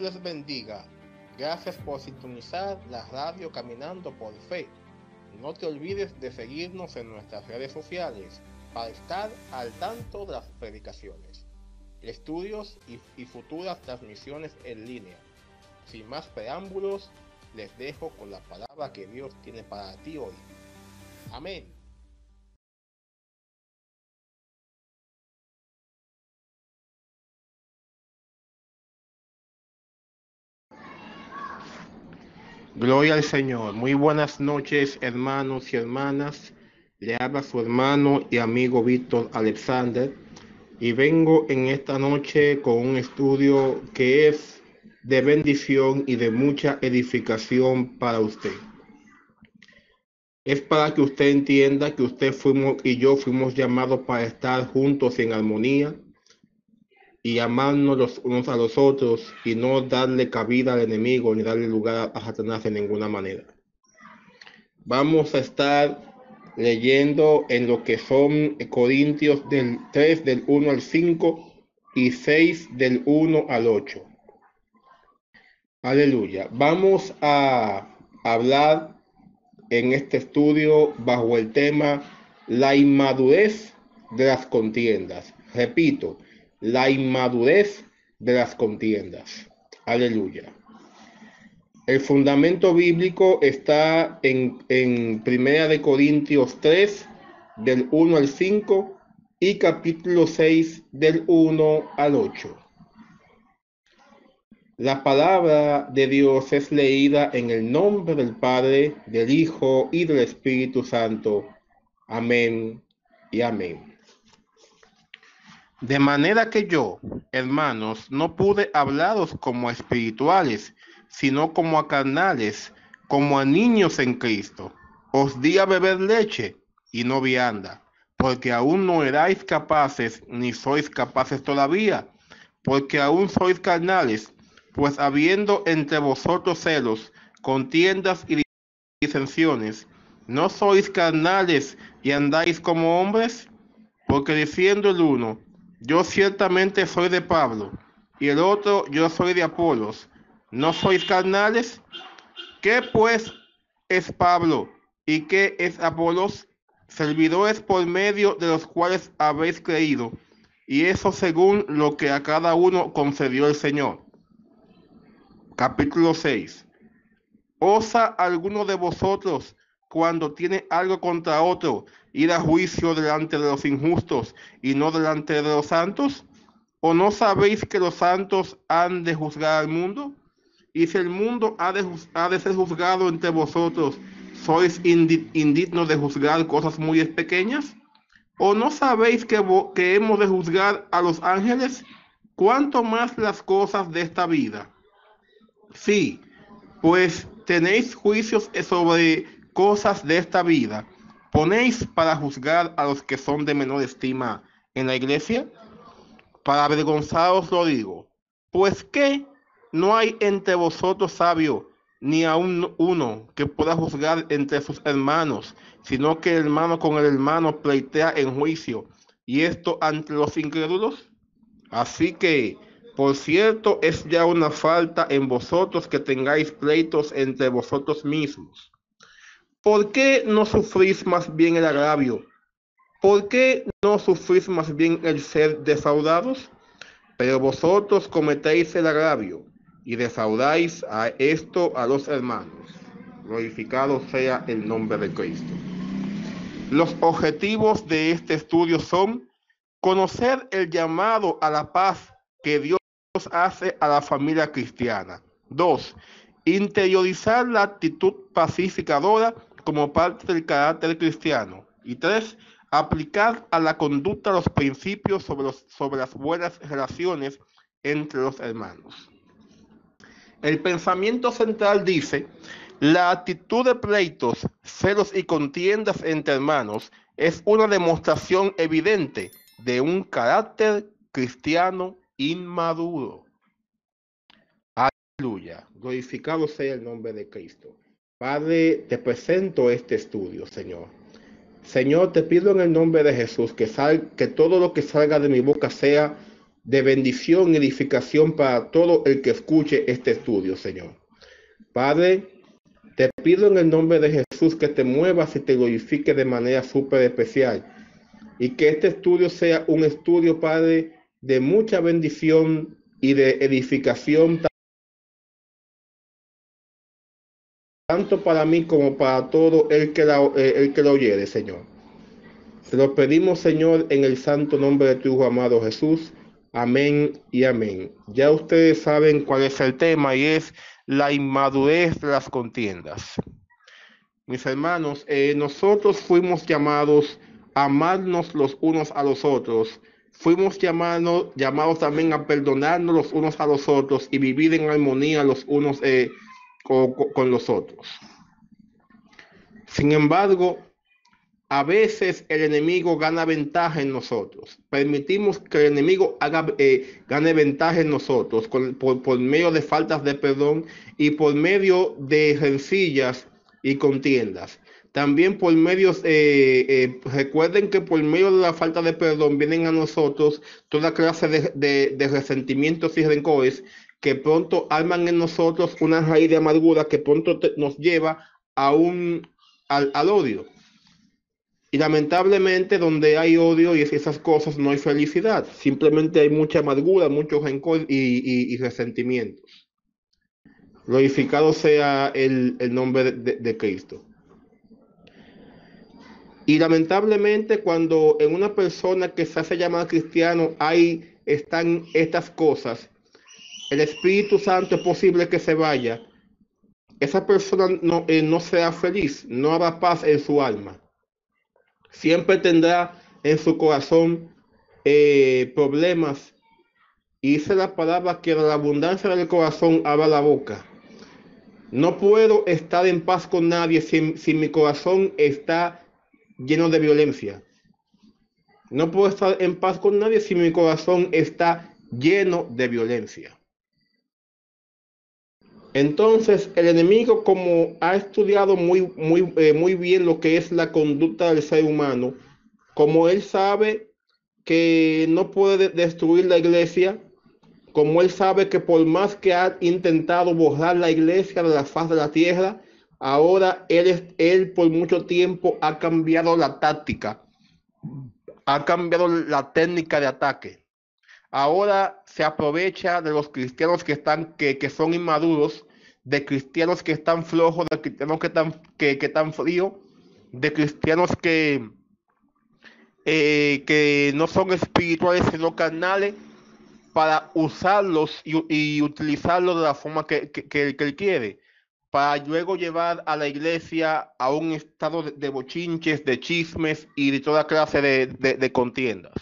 Les bendiga. Gracias por sintonizar la radio Caminando por Fe. No te olvides de seguirnos en nuestras redes sociales para estar al tanto de las predicaciones, estudios y, y futuras transmisiones en línea. Sin más preámbulos, les dejo con la palabra que Dios tiene para ti hoy. Amén. Gloria al Señor. Muy buenas noches, hermanos y hermanas. Le habla su hermano y amigo Víctor Alexander. Y vengo en esta noche con un estudio que es de bendición y de mucha edificación para usted. Es para que usted entienda que usted fuimos y yo fuimos llamados para estar juntos en armonía y amarnos los unos a los otros y no darle cabida al enemigo ni darle lugar a Satanás de ninguna manera. Vamos a estar leyendo en lo que son Corintios del 3 del 1 al 5 y 6 del 1 al 8. Aleluya. Vamos a hablar en este estudio bajo el tema la inmadurez de las contiendas. Repito, la inmadurez de las contiendas. Aleluya. El fundamento bíblico está en, en Primera de Corintios 3, del 1 al 5, y capítulo 6, del 1 al 8. La palabra de Dios es leída en el nombre del Padre, del Hijo y del Espíritu Santo. Amén y amén. De manera que yo, hermanos, no pude hablaros como espirituales, sino como a carnales, como a niños en Cristo. Os di a beber leche y no vianda, porque aún no erais capaces, ni sois capaces todavía, porque aún sois carnales, pues habiendo entre vosotros celos, contiendas y disensiones, ¿no sois carnales y andáis como hombres? Porque diciendo el uno, yo ciertamente soy de Pablo, y el otro yo soy de Apolos. ¿No sois carnales? ¿Qué pues es Pablo y qué es Apolos? Servidores por medio de los cuales habéis creído, y eso según lo que a cada uno concedió el Señor. Capítulo 6. ¿Osa alguno de vosotros cuando tiene algo contra otro, ir a juicio delante de los injustos y no delante de los santos? ¿O no sabéis que los santos han de juzgar al mundo? Y si el mundo ha de, ha de ser juzgado entre vosotros, ¿sois indignos de juzgar cosas muy pequeñas? ¿O no sabéis que, que hemos de juzgar a los ángeles? ¿Cuánto más las cosas de esta vida? Sí, pues tenéis juicios sobre cosas de esta vida, ¿ponéis para juzgar a los que son de menor estima en la iglesia? Para avergonzaros lo digo, pues que no hay entre vosotros sabio, ni aún uno que pueda juzgar entre sus hermanos, sino que el hermano con el hermano pleitea en juicio, y esto ante los incrédulos. Así que, por cierto, es ya una falta en vosotros que tengáis pleitos entre vosotros mismos. ¿Por qué no sufrís más bien el agravio? ¿Por qué no sufrís más bien el ser defraudados? Pero vosotros cometéis el agravio y defraudáis a esto a los hermanos. Glorificado sea el nombre de Cristo. Los objetivos de este estudio son conocer el llamado a la paz que Dios hace a la familia cristiana. Dos, interiorizar la actitud pacificadora como parte del carácter cristiano. Y tres, aplicar a la conducta los principios sobre, los, sobre las buenas relaciones entre los hermanos. El pensamiento central dice, la actitud de pleitos, celos y contiendas entre hermanos es una demostración evidente de un carácter cristiano inmaduro. Aleluya. Glorificado sea el nombre de Cristo. Padre, te presento este estudio, Señor. Señor, te pido en el nombre de Jesús que, todo lo que salga de mi boca sea de bendición y edificación para todo el que escuche este estudio, Señor. Padre, te pido en el nombre de Jesús que te muevas y te glorifique de manera súper especial y que este estudio sea un estudio, Padre, de mucha bendición y de edificación tanto para mí como para todo el que, eh, el que lo oyere, Señor. Se lo pedimos, Señor, en el santo nombre de tu amado Jesús. Amén y amén. Ya ustedes saben cuál es el tema y es la inmadurez de las contiendas. Mis hermanos, eh, nosotros fuimos llamados a amarnos los unos a los otros. Fuimos llamados, llamados también a perdonarnos los unos a los otros y vivir en armonía los unos eh, con, con los otros. Sin embargo, a veces el enemigo gana ventaja en nosotros. Permitimos que el enemigo haga, eh, gane ventaja en nosotros por, medio de faltas de perdón y por medio de rencillas y contiendas. También por medios, eh, eh, recuerden que por medio de la falta de perdón vienen a nosotros toda clase de, resentimientos y rencores que pronto arman en nosotros una raíz de amargura que pronto nos lleva a un, al odio. Y lamentablemente donde hay odio y esas cosas no hay felicidad, simplemente hay mucha amargura, mucho rencor y, resentimientos. Glorificado sea el, nombre de, Cristo. Y lamentablemente cuando en una persona que se hace llamar cristiano hay están estas cosas, el Espíritu Santo es posible que se vaya, esa persona no, eh, no sea feliz, no habrá paz en su alma siempre tendrá en su corazón eh, problemas. Y dice la palabra que la abundancia del corazón abra la boca. No puedo estar en paz con nadie si, si mi corazón está lleno de violencia. No puedo estar en paz con nadie si mi corazón está lleno de violencia. Entonces, el enemigo, como ha estudiado muy, muy, eh, muy bien lo que es la conducta del ser humano, como él sabe que no puede destruir la iglesia, como él sabe que por más que ha intentado borrar la iglesia de la faz de la tierra, ahora él, él por mucho tiempo ha cambiado la táctica, ha cambiado la técnica de ataque. Ahora se aprovecha de los cristianos que están, que, que son inmaduros de cristianos que están flojos, de cristianos que están, que, que están fríos, de cristianos que, eh, que no son espirituales sino carnales, para usarlos y, utilizarlos de la forma que, que, él quiere, para luego llevar a la iglesia a un estado de, bochinches, de chismes y de toda clase de, de contiendas.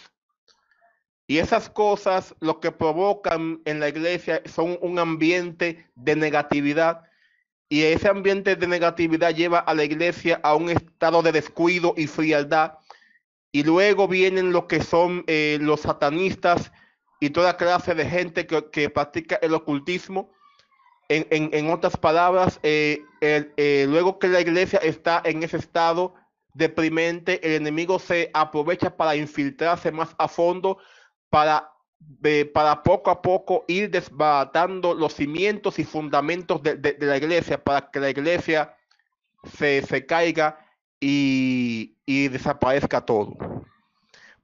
Y esas cosas lo que provocan en la iglesia son un ambiente de negatividad. Y ese ambiente de negatividad lleva a la iglesia a un estado de descuido y frialdad. Y luego vienen los que son eh, los satanistas y toda clase de gente que, practica el ocultismo. En, otras palabras, eh, eh, luego que la iglesia está en ese estado deprimente, el enemigo se aprovecha para infiltrarse más a fondo para, para poco a poco ir desbaratando los cimientos y fundamentos de, la iglesia para que la iglesia se, se caiga y, y desaparezca todo.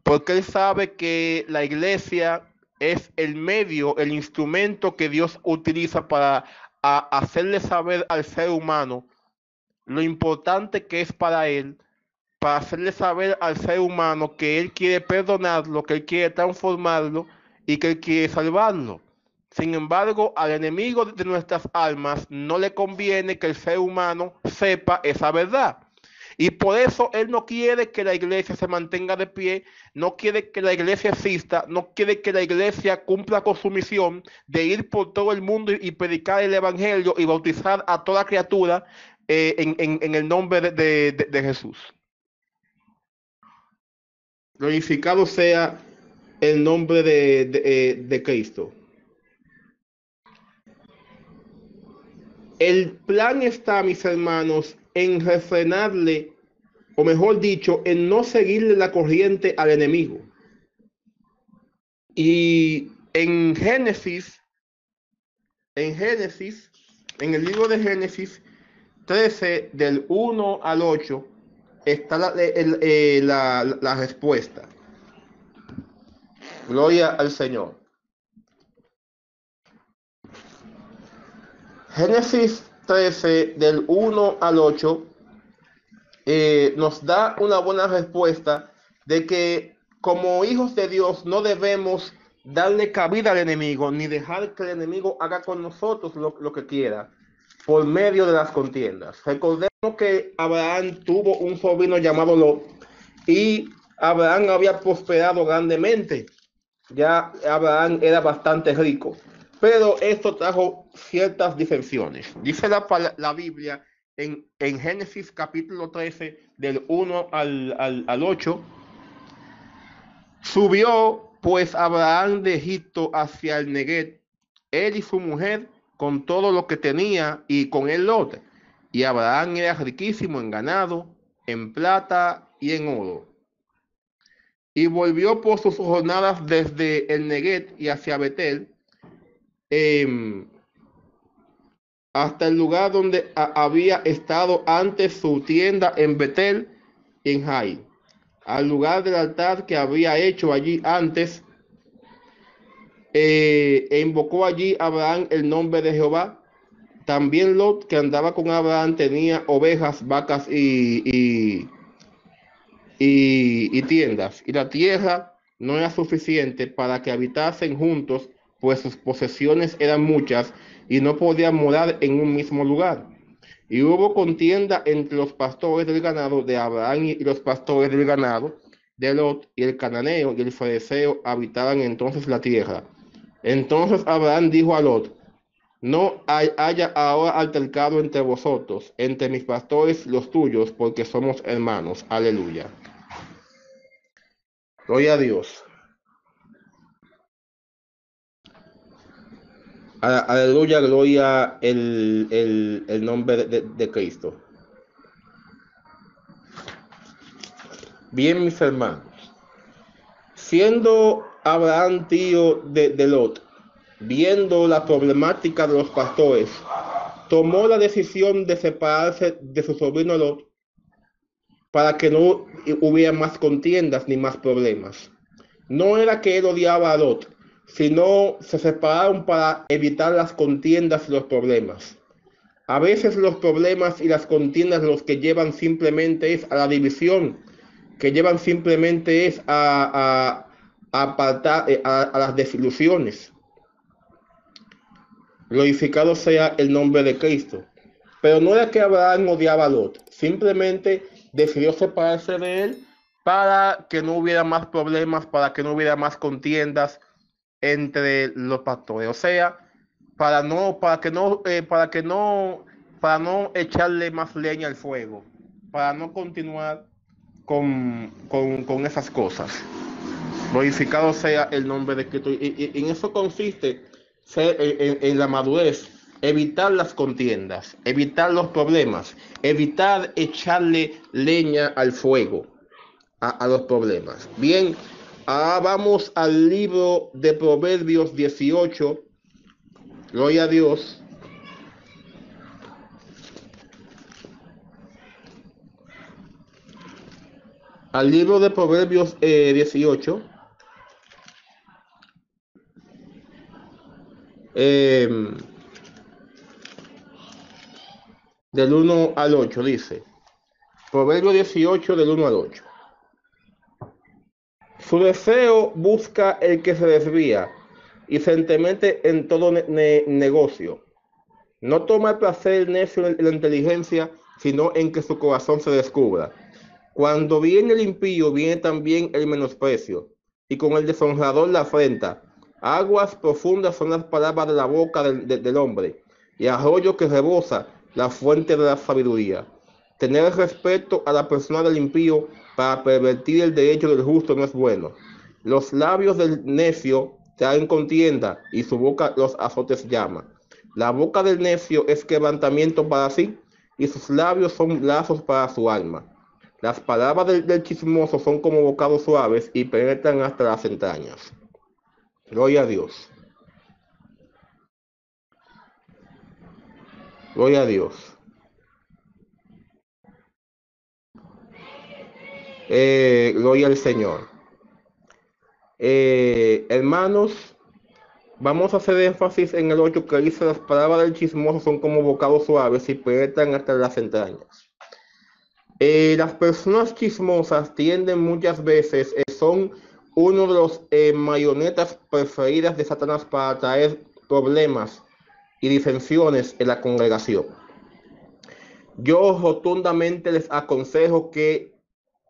Porque él sabe que la iglesia es el medio, el instrumento que Dios utiliza para hacerle saber al ser humano lo importante que es para él para hacerle saber al ser humano que Él quiere perdonarlo, que Él quiere transformarlo y que Él quiere salvarlo. Sin embargo, al enemigo de nuestras almas no le conviene que el ser humano sepa esa verdad. Y por eso Él no quiere que la iglesia se mantenga de pie, no quiere que la iglesia exista, no quiere que la iglesia cumpla con su misión de ir por todo el mundo y, predicar el Evangelio y bautizar a toda criatura eh, en, el nombre de Jesús glorificado sea el nombre de, eh, de, Cristo. El plan está, mis hermanos, en refrenarle, o mejor dicho, en no seguirle la corriente al enemigo. Y en Génesis, en Génesis, en el libro de Génesis 13, del 1 al 8, está la, eh, la, la respuesta. Gloria al Señor. Génesis 13, del 1 al 8, eh, nos da una buena respuesta de que como hijos de Dios no debemos darle cabida al enemigo ni dejar que el enemigo haga con nosotros lo, lo que quiera por medio de las contiendas. Recordemos que Abraham tuvo un sobrino llamado Lot y Abraham había prosperado grandemente. Ya Abraham era bastante rico, pero esto trajo ciertas disensiones. Dice la, la Biblia en, en, Génesis capítulo 13, del 1 al, al, al 8, subió pues Abraham de Egipto hacia el Neguet, él y su mujer, con todo lo que tenía, y con él Lot. Y Abraham era riquísimo en ganado, en plata y en oro. Y volvió por sus jornadas desde el Neguet y hacia Betel, eh, hasta el lugar donde había estado antes su tienda en Betel, en Jai, al lugar del altar que había hecho allí antes, eh, e invocó allí Abraham el nombre de Jehová. También Lot, que andaba con Abraham, tenía ovejas, vacas y, y, y, y tiendas. Y la tierra no era suficiente para que habitasen juntos, pues sus posesiones eran muchas y no podían morar en un mismo lugar. Y hubo contienda entre los pastores del ganado de Abraham y los pastores del ganado de Lot y el cananeo y el fariseo habitaban entonces la tierra. Entonces Abraham dijo a Lot, no haya ahora altercado entre vosotros, entre mis pastores los tuyos, porque somos hermanos. Aleluya. Gloria a Dios. Aleluya, gloria el, el, el nombre de, Cristo. Bien, mis hermanos, siendo Abraham tío de, Lot, viendo la problemática de los pastores, tomó la decisión de separarse de su sobrino Lot para que no hubiera más contiendas ni más problemas. No era que él odiaba a Lot, sino se separaron para evitar las contiendas y los problemas. A veces los problemas y las contiendas los que llevan simplemente es a la división, que llevan simplemente es a, a, a apartar eh, a, a, las desilusiones. Glorificado sea el nombre de Cristo. Pero no era que Abraham odiaba a Lot, simplemente decidió separarse de él para que no hubiera más problemas, para que no hubiera más contiendas, entre los pastores. O sea, para no, para que no, eh, para que no, para no echarle más leña al fuego, para no continuar con, con, con esas cosas. Glorificado sea el nombre de Cristo. Y, y, en eso consiste ser, en, la madurez, evitar las contiendas, evitar los problemas, evitar echarle leña al fuego a, los problemas. Bien, Ah, vamos al libro de Proverbios 18. Gloria a Dios. Al libro de Proverbios eh, 18. Eh, del 1 al 8 dice. Proverbio 18 del 1 al 8. Su deseo busca el que se desvía y se entemete en todo ne ne negocio. No toma el placer necio en la inteligencia, sino en que su corazón se descubra. Cuando viene el impío, viene también el menosprecio, y con el deshonrador la afrenta. Aguas profundas son las palabras de la boca del, de, del hombre, y arroyo que rebosa la fuente de la sabiduría. Tener respeto a la persona del impío para pervertir el derecho del justo no es bueno. Los labios del necio traen contienda y su boca los azotes llama. La boca del necio es quebrantamiento para sí y sus labios son lazos para su alma. Las palabras del chismoso son como bocados suaves y penetran hasta las entrañas. Gloria a Dios. Gloria a Dios. Eh, gloria al Señor. Eh, hermanos, vamos a hacer énfasis en el 8 que dice las palabras del chismoso son como bocados suaves y penetran hasta las entrañas. Eh, las personas chismosas tienden muchas veces, eh, son uno de los eh, preferidas de Satanás para traer problemas y disensiones en la congregación. Yo rotundamente les aconsejo que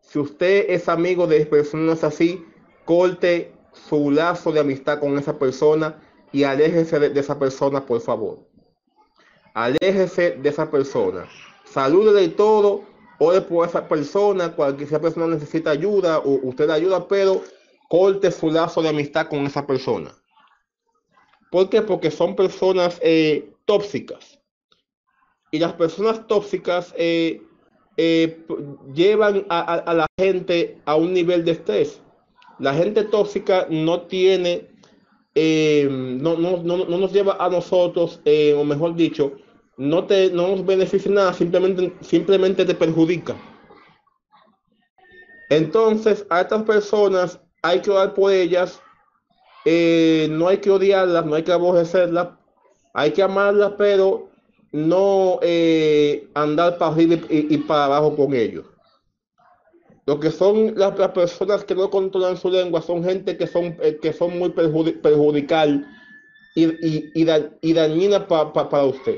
si usted es amigo de personas así, corte su lazo de amistad con esa persona y aléjese de, de esa persona, por favor. Aléjese de esa persona. Salúdele y todo, ore por esa persona, cualquier persona necesita ayuda, o usted ayuda, pero corte su lazo de amistad con esa persona. ¿Por qué? Porque son personas eh, tóxicas. Y las personas tóxicas eh, eh, llevan a, la gente a un nivel de estrés. La gente tóxica no tiene, no, no, no, no, nos lleva a nosotros, o mejor dicho, no, te, no nos beneficia nada, simplemente, simplemente te perjudica. Entonces, a estas personas hay que orar por ellas, eh, no hay que odiarlas, no hay que aborrecerlas, hay que amarlas, pero no eh, andar para arriba y, y, para abajo con ellos. Lo que son las, personas que no controlan su lengua son gente que son, eh, que son muy perjudic perjudicial y, y, y, da, y dañina pa, pa, para usted.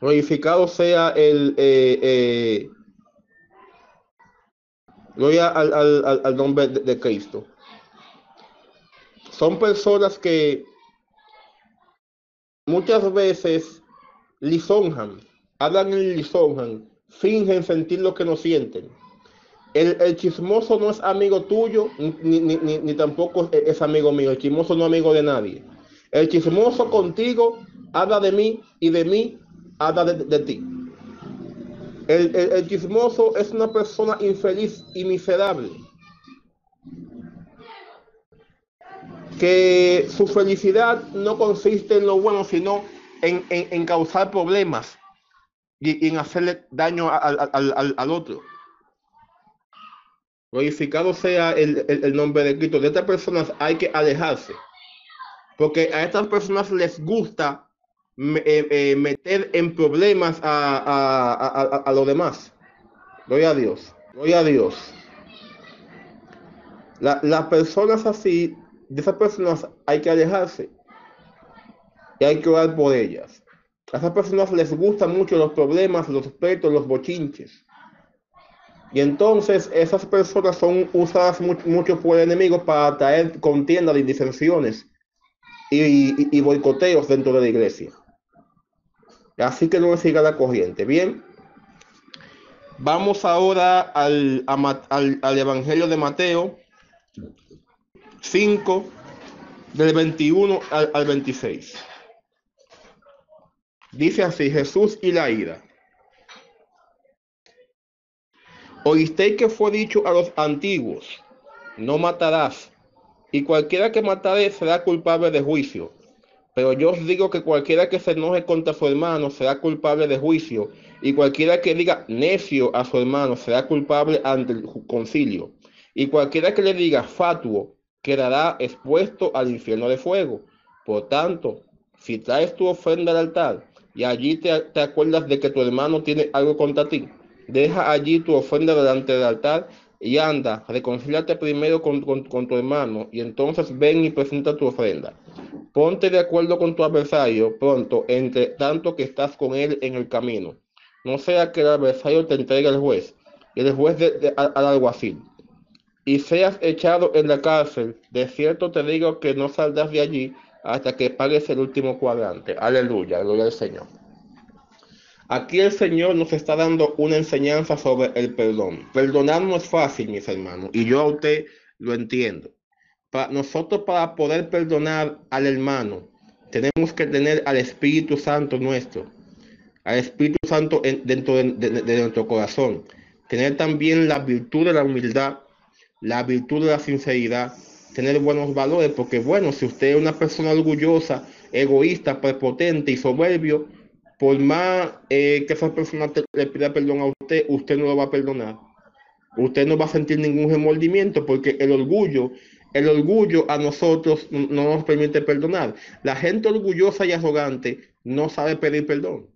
Glorificado sea el gloria al, al, al nombre de, Cristo. Son personas que muchas veces lisonjan, hablan en lisonjan, fingen sentir lo que no sienten. El, el, chismoso no es amigo tuyo, ni, ni, ni, ni, tampoco es amigo mío. El chismoso no es amigo de nadie. El chismoso contigo habla de mí y de mí habla de, de ti. El, chismoso es una persona infeliz y miserable. Que su felicidad no consiste en lo bueno, sino en, causar problemas y, en hacerle daño al, otro. Glorificado sea el, el, el, nombre de Cristo. De estas personas hay que alejarse. Porque a estas personas les gusta eh, eh, meter en problemas a, a, a, a, los demás. Gloria a Dios. Gloria a Dios. La, las personas así, de esas personas hay que alejarse. Y hay que orar por ellas. A esas personas les gustan mucho los problemas, los pleitos, los bochinches. Y entonces esas personas son usadas mucho, mucho por el enemigo para traer contiendas y disensiones y, y, y, boicoteos dentro de la iglesia. Así que no siga la corriente. Bien, vamos ahora al, al Evangelio de Mateo 5, del 21 al, al 26. Dice así, Jesús y la ira. Oísteis que fue dicho a los antiguos, no matarás, y cualquiera que matare será culpable de juicio. Pero yo os digo que cualquiera que se enoje contra su hermano será culpable de juicio, y cualquiera que diga necio a su hermano será culpable ante el concilio, y cualquiera que le diga fatuo quedará expuesto al infierno de fuego. Por tanto, si traes tu ofrenda al altar y allí te, te acuerdas de que tu hermano tiene algo contra ti, deja allí tu ofrenda delante del altar y anda, reconcíliate primero con, con, con, tu hermano y entonces ven y presenta tu ofrenda. Ponte de acuerdo con tu adversario pronto, entre tanto que estás con él en el camino. No sea que el adversario te entregue al juez y el juez de, de, al alguacil y seas echado en la cárcel. De cierto te digo que no saldrás de allí hasta que pagues el último cuadrante. Aleluya, gloria al Señor. Aquí el Señor nos está dando una enseñanza sobre el perdón. Perdonar no es fácil, mis hermanos, y yo a usted lo entiendo. Para nosotros para poder perdonar al hermano, tenemos que tener al Espíritu Santo nuestro, al Espíritu Santo en, dentro de, de, de nuestro corazón. Tener también la virtud de la humildad, la virtud de la sinceridad, tener buenos valores, porque bueno, si usted es una persona orgullosa, egoísta, prepotente y soberbio, por más eh, que esa persona le pida perdón a usted, usted no lo va a perdonar. Usted no va a sentir ningún remordimiento porque el orgullo, el orgullo a nosotros no nos permite perdonar. La gente orgullosa y arrogante no sabe pedir perdón.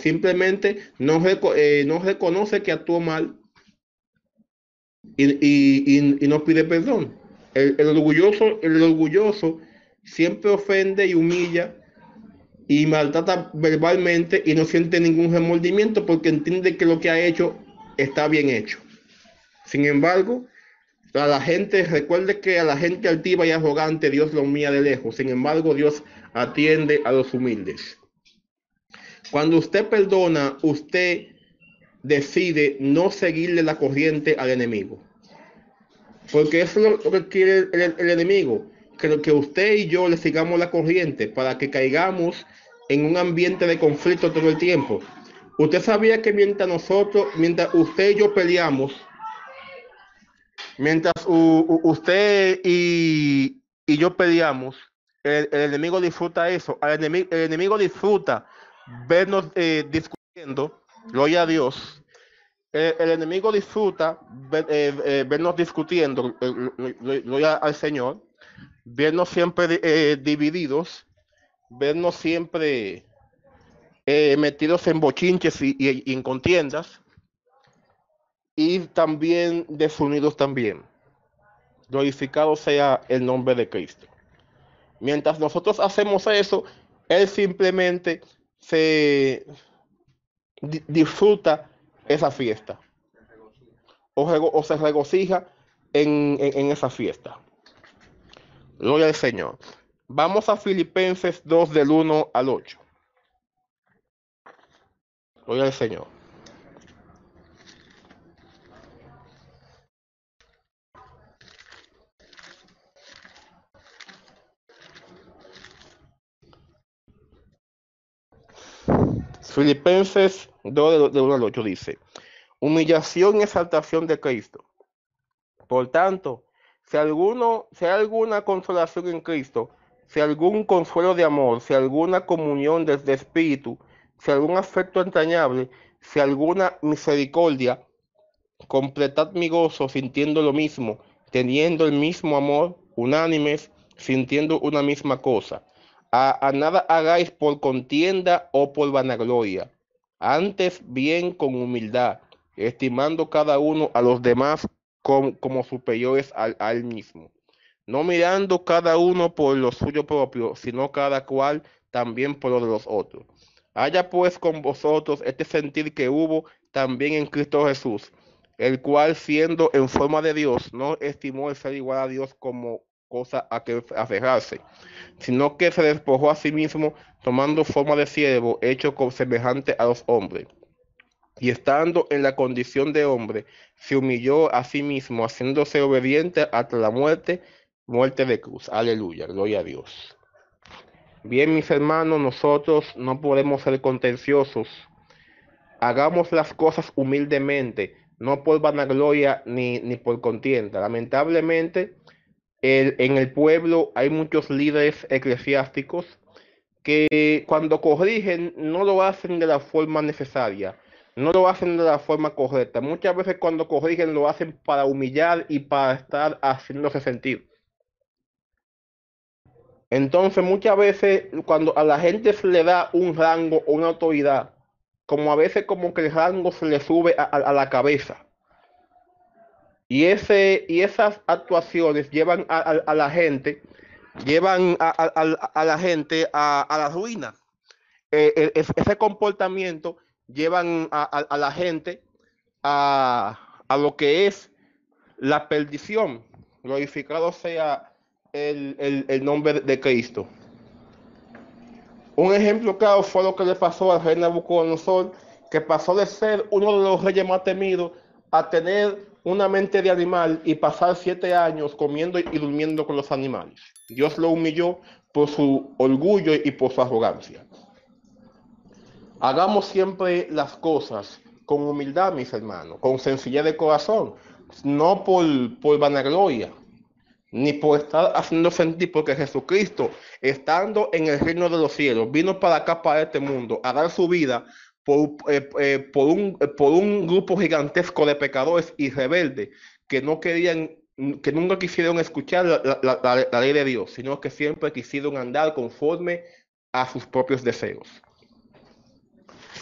Simplemente no, eh, no reconoce que actuó mal y, no pide perdón. El, orgulloso, el orgulloso siempre ofende y humilla y maltrata verbalmente y no siente ningún remordimiento porque entiende que lo que ha hecho está bien hecho. Sin embargo, a la gente, recuerde que a la gente altiva y arrogante Dios lo mía de lejos. Sin embargo, Dios atiende a los humildes. Cuando usted perdona, usted decide no seguirle la corriente al enemigo. Porque eso es lo que quiere el, enemigo, que, que usted y yo le sigamos la corriente para que caigamos en un ambiente de conflicto todo el tiempo. Usted sabía que mientras nosotros, mientras usted y yo peleamos, mientras usted y, yo peleamos, el, enemigo disfruta eso. El enemigo, el enemigo disfruta vernos eh, discutiendo, gloria a Dios, el, enemigo disfruta eh, eh, vernos discutiendo, eh, al Señor, vernos siempre divididos, vernos siempre metidos en bochinches y, en contiendas, y también desunidos también. Glorificado sea el nombre de Cristo. Mientras nosotros hacemos eso, Él simplemente se disfruta esa fiesta. O, se regocija en, esa fiesta. Gloria al Señor. Vamos a Filipenses 2 del 1 al 8. Gloria al Señor. Filipenses 2 de 1 al 8 dice, humillación y exaltación de Cristo. Por tanto, si, alguno, si hay alguna consolación en Cristo, si algún consuelo de amor, si alguna comunión desde espíritu, si algún afecto entrañable, si alguna misericordia, completad mi gozo sintiendo lo mismo, teniendo el mismo amor, unánimes, sintiendo una misma cosa. A, nada hagáis por contienda o por vanagloria, antes bien con humildad, estimando cada uno a los demás como, superiores al, a él mismo, no mirando cada uno por lo suyo propio, sino cada cual también por lo de los otros. Haya pues con vosotros este sentir que hubo también en Cristo Jesús, el cual siendo en forma de Dios, no estimó el ser igual a Dios como cosa a que aferrarse, sino que se despojó a sí mismo, tomando forma de siervo, hecho semejante a los hombres. Y estando en la condición de hombre, se humilló a sí mismo, haciéndose obediente hasta la muerte, muerte de cruz. Aleluya, gloria a Dios. Bien, mis hermanos, nosotros no podemos ser contenciosos. Hagamos las cosas humildemente, no por vanagloria ni, ni por contienda. Lamentablemente, en el pueblo hay muchos líderes eclesiásticos que cuando corrigen no lo hacen de la forma necesaria, no lo hacen de la forma correcta. Muchas veces cuando corrigen lo hacen para humillar y para estar haciéndose sentir. Entonces muchas veces cuando a la gente se le da un rango o una autoridad, como a veces como que el rango se le sube a la cabeza y, ese, y esas actuaciones llevan a, la gente, llevan a, la gente a, la ruina. Eh, eh, ese comportamiento llevan a, la gente a, lo que es la perdición. Glorificado sea el, el nombre de Cristo. Un ejemplo claro fue lo que le pasó al rey Nabucodonosor, que pasó de ser uno de los reyes más temidos a tener una mente de animal y pasar siete años comiendo y durmiendo con los animales. Dios lo humilló por su orgullo y por su arrogancia. Hagamos siempre las cosas con humildad, mis hermanos, con sencillez de corazón, no por, por vanagloria, ni por estar haciendo sentir, porque Jesucristo, estando en el reino de los cielos, vino para acá, para este mundo, a dar su vida por, eh, eh, un, por un grupo gigantesco de pecadores y rebeldes que no querían, que nunca quisieron escuchar la, la, la ley de Dios, sino que siempre quisieron andar conforme a sus propios deseos.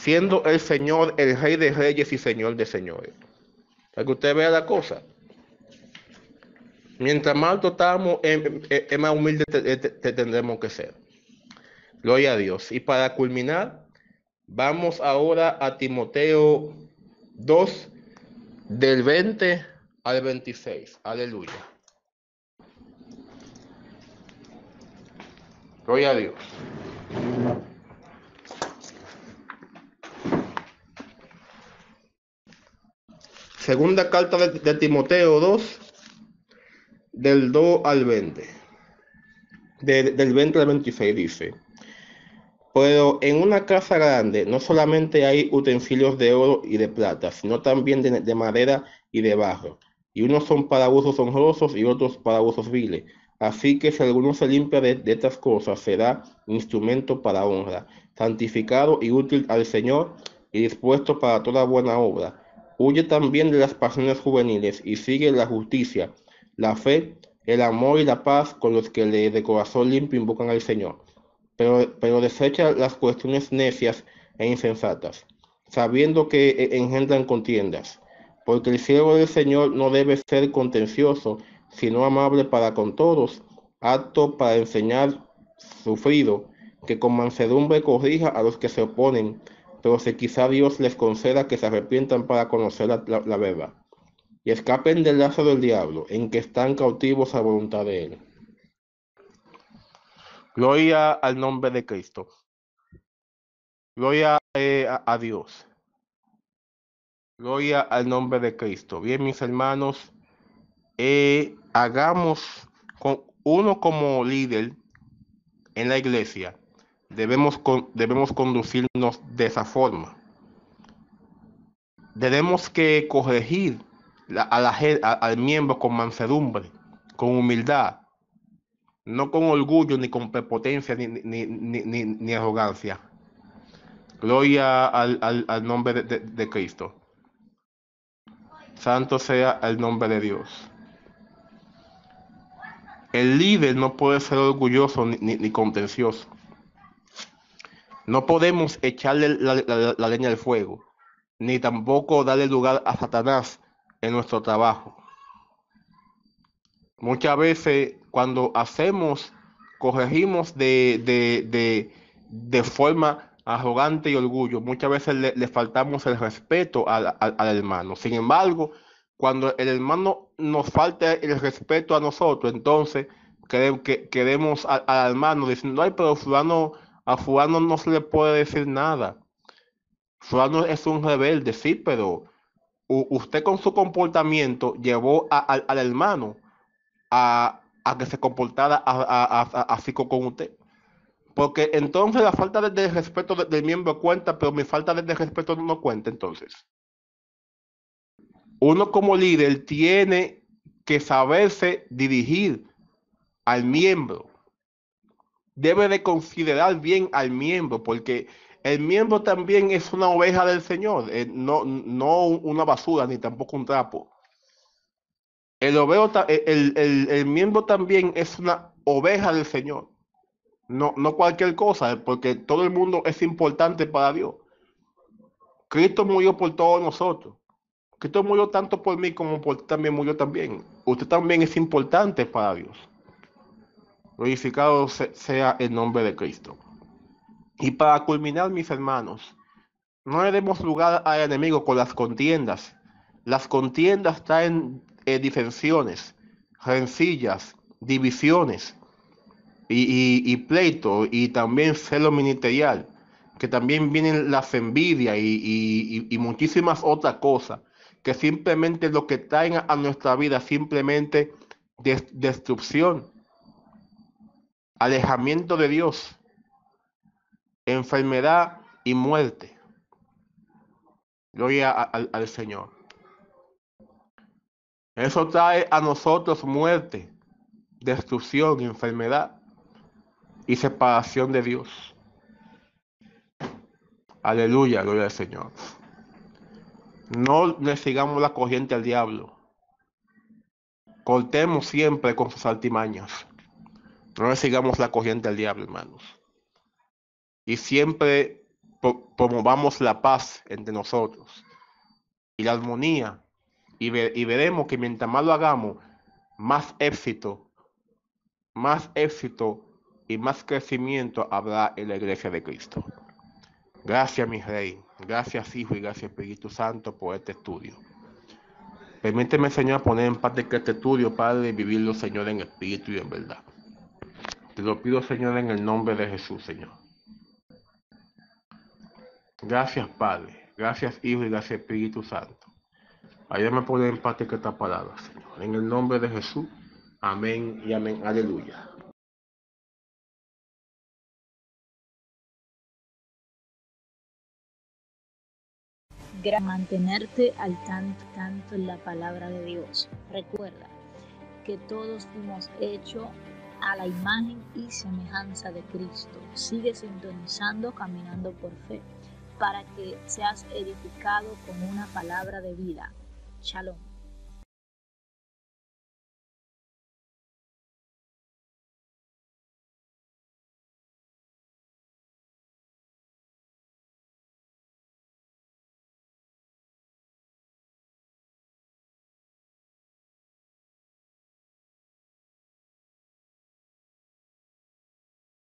Siendo el Señor el Rey de Reyes y Señor de Señores. Para que usted vea la cosa. Mientras más dotamos, es más humilde te, tendremos que ser. Gloria a Dios. Y para culminar, vamos ahora a Timoteo 2, del 20 al 26. Aleluya. Gloria a Dios. Segunda carta de, de Timoteo 2, del 2 al 20. De, del 20 al 26 dice. Pero en una casa grande no solamente hay utensilios de oro y de plata, sino también de, de madera y de barro. Y unos son para usos honrosos y otros para usos viles. Así que si alguno se limpia de, de, estas cosas, será instrumento para honra, santificado y útil al Señor y dispuesto para toda buena obra. Huye también de las pasiones juveniles y sigue la justicia, la fe, el amor y la paz con los que le de corazón limpio invocan al Señor, pero, pero desecha las cuestiones necias e insensatas, sabiendo que e, engendran contiendas, porque el siervo del Señor no debe ser contencioso, sino amable para con todos, apto para enseñar, sufrido, que con mansedumbre corrija a los que se oponen, pero quizá Dios les conceda que se arrepientan para conocer la, verdad y escapen del lazo del diablo, en que están cautivos a voluntad de él. Gloria al nombre de Cristo. Gloria eh, a, a, Dios. Gloria al nombre de Cristo. Bien, mis hermanos, eh, hagamos con uno como líder en la iglesia. Debemos, debemos conducirnos de esa forma. Tenemos que corregir a la, a, al miembro con mansedumbre, con humildad, no con orgullo, ni con prepotencia, ni, arrogancia. Gloria al, nombre de, Cristo. Santo sea el nombre de Dios. El líder no puede ser orgulloso ni, ni contencioso. No podemos echarle la, leña al fuego, ni tampoco darle lugar a Satanás en nuestro trabajo. Muchas veces cuando hacemos, corregimos de, de, de, de forma arrogante y orgullo, muchas veces le, faltamos el respeto al, al, hermano. Sin embargo, cuando el hermano nos falta el respeto a nosotros, entonces queremos, que, queremos al, al, hermano diciendo, ay, pero fulano, a fulano no se le puede decir nada. Fulano es un rebelde, sí, pero usted con su comportamiento llevó a, al hermano a, a, que se comportara así con usted. Porque entonces la falta de, respeto del de miembro cuenta, pero mi falta de, de respeto no cuenta entonces. Uno como líder tiene que saberse dirigir al miembro. Debe de considerar bien al miembro, porque el miembro también es una oveja del Señor, eh, no, no una basura ni tampoco un trapo. Eh, el, el, el, miembro también es una oveja del Señor, no, no cualquier cosa, porque todo el mundo es importante para Dios. Cristo murió por todos nosotros. Cristo murió tanto por mí como por también murió también. Usted también es importante para Dios. Glorificado sea el nombre de Cristo. Y para culminar, mis hermanos, no le demos lugar al enemigo con las contiendas. Las contiendas traen eh, disensiones, rencillas, divisiones y, y, y, pleito y también celo ministerial, que también vienen las envidias y, y, muchísimas otras cosas, que simplemente lo que traen a, nuestra vida simplemente des, destrucción, alejamiento de Dios enfermedad y muerte. Gloria al, Señor. Eso trae a nosotros muerte, destrucción, enfermedad y separación de Dios. Aleluya, gloria al Señor. No le sigamos la corriente al diablo. Cortemos siempre con sus altimañas. No sigamos la corriente al diablo, hermanos. Y siempre promovamos la paz entre nosotros y la armonía. Y, y veremos que mientras más lo hagamos, más éxito, más éxito y más crecimiento habrá en la iglesia de Cristo. Gracias, mi rey. Gracias, Hijo, y gracias, Espíritu Santo, por este estudio. Permíteme, Señor, poner en parte que este estudio, Padre, vivirlo, Señor, en espíritu y en verdad. Te lo pido, Señor, en el nombre de Jesús, Señor. Gracias, Padre. Gracias, Hijo, y gracias, Espíritu Santo. Ayúdame a poner en parte esta palabra, Señor. En el nombre de Jesús. Amén y amén. Aleluya. mantenerte al tanto, tanto en la palabra de Dios. Recuerda que todos fuimos hechos a la imagen y semejanza de Cristo. Sigue sintonizando, caminando por fe, para que seas edificado con una palabra de vida. Shalom.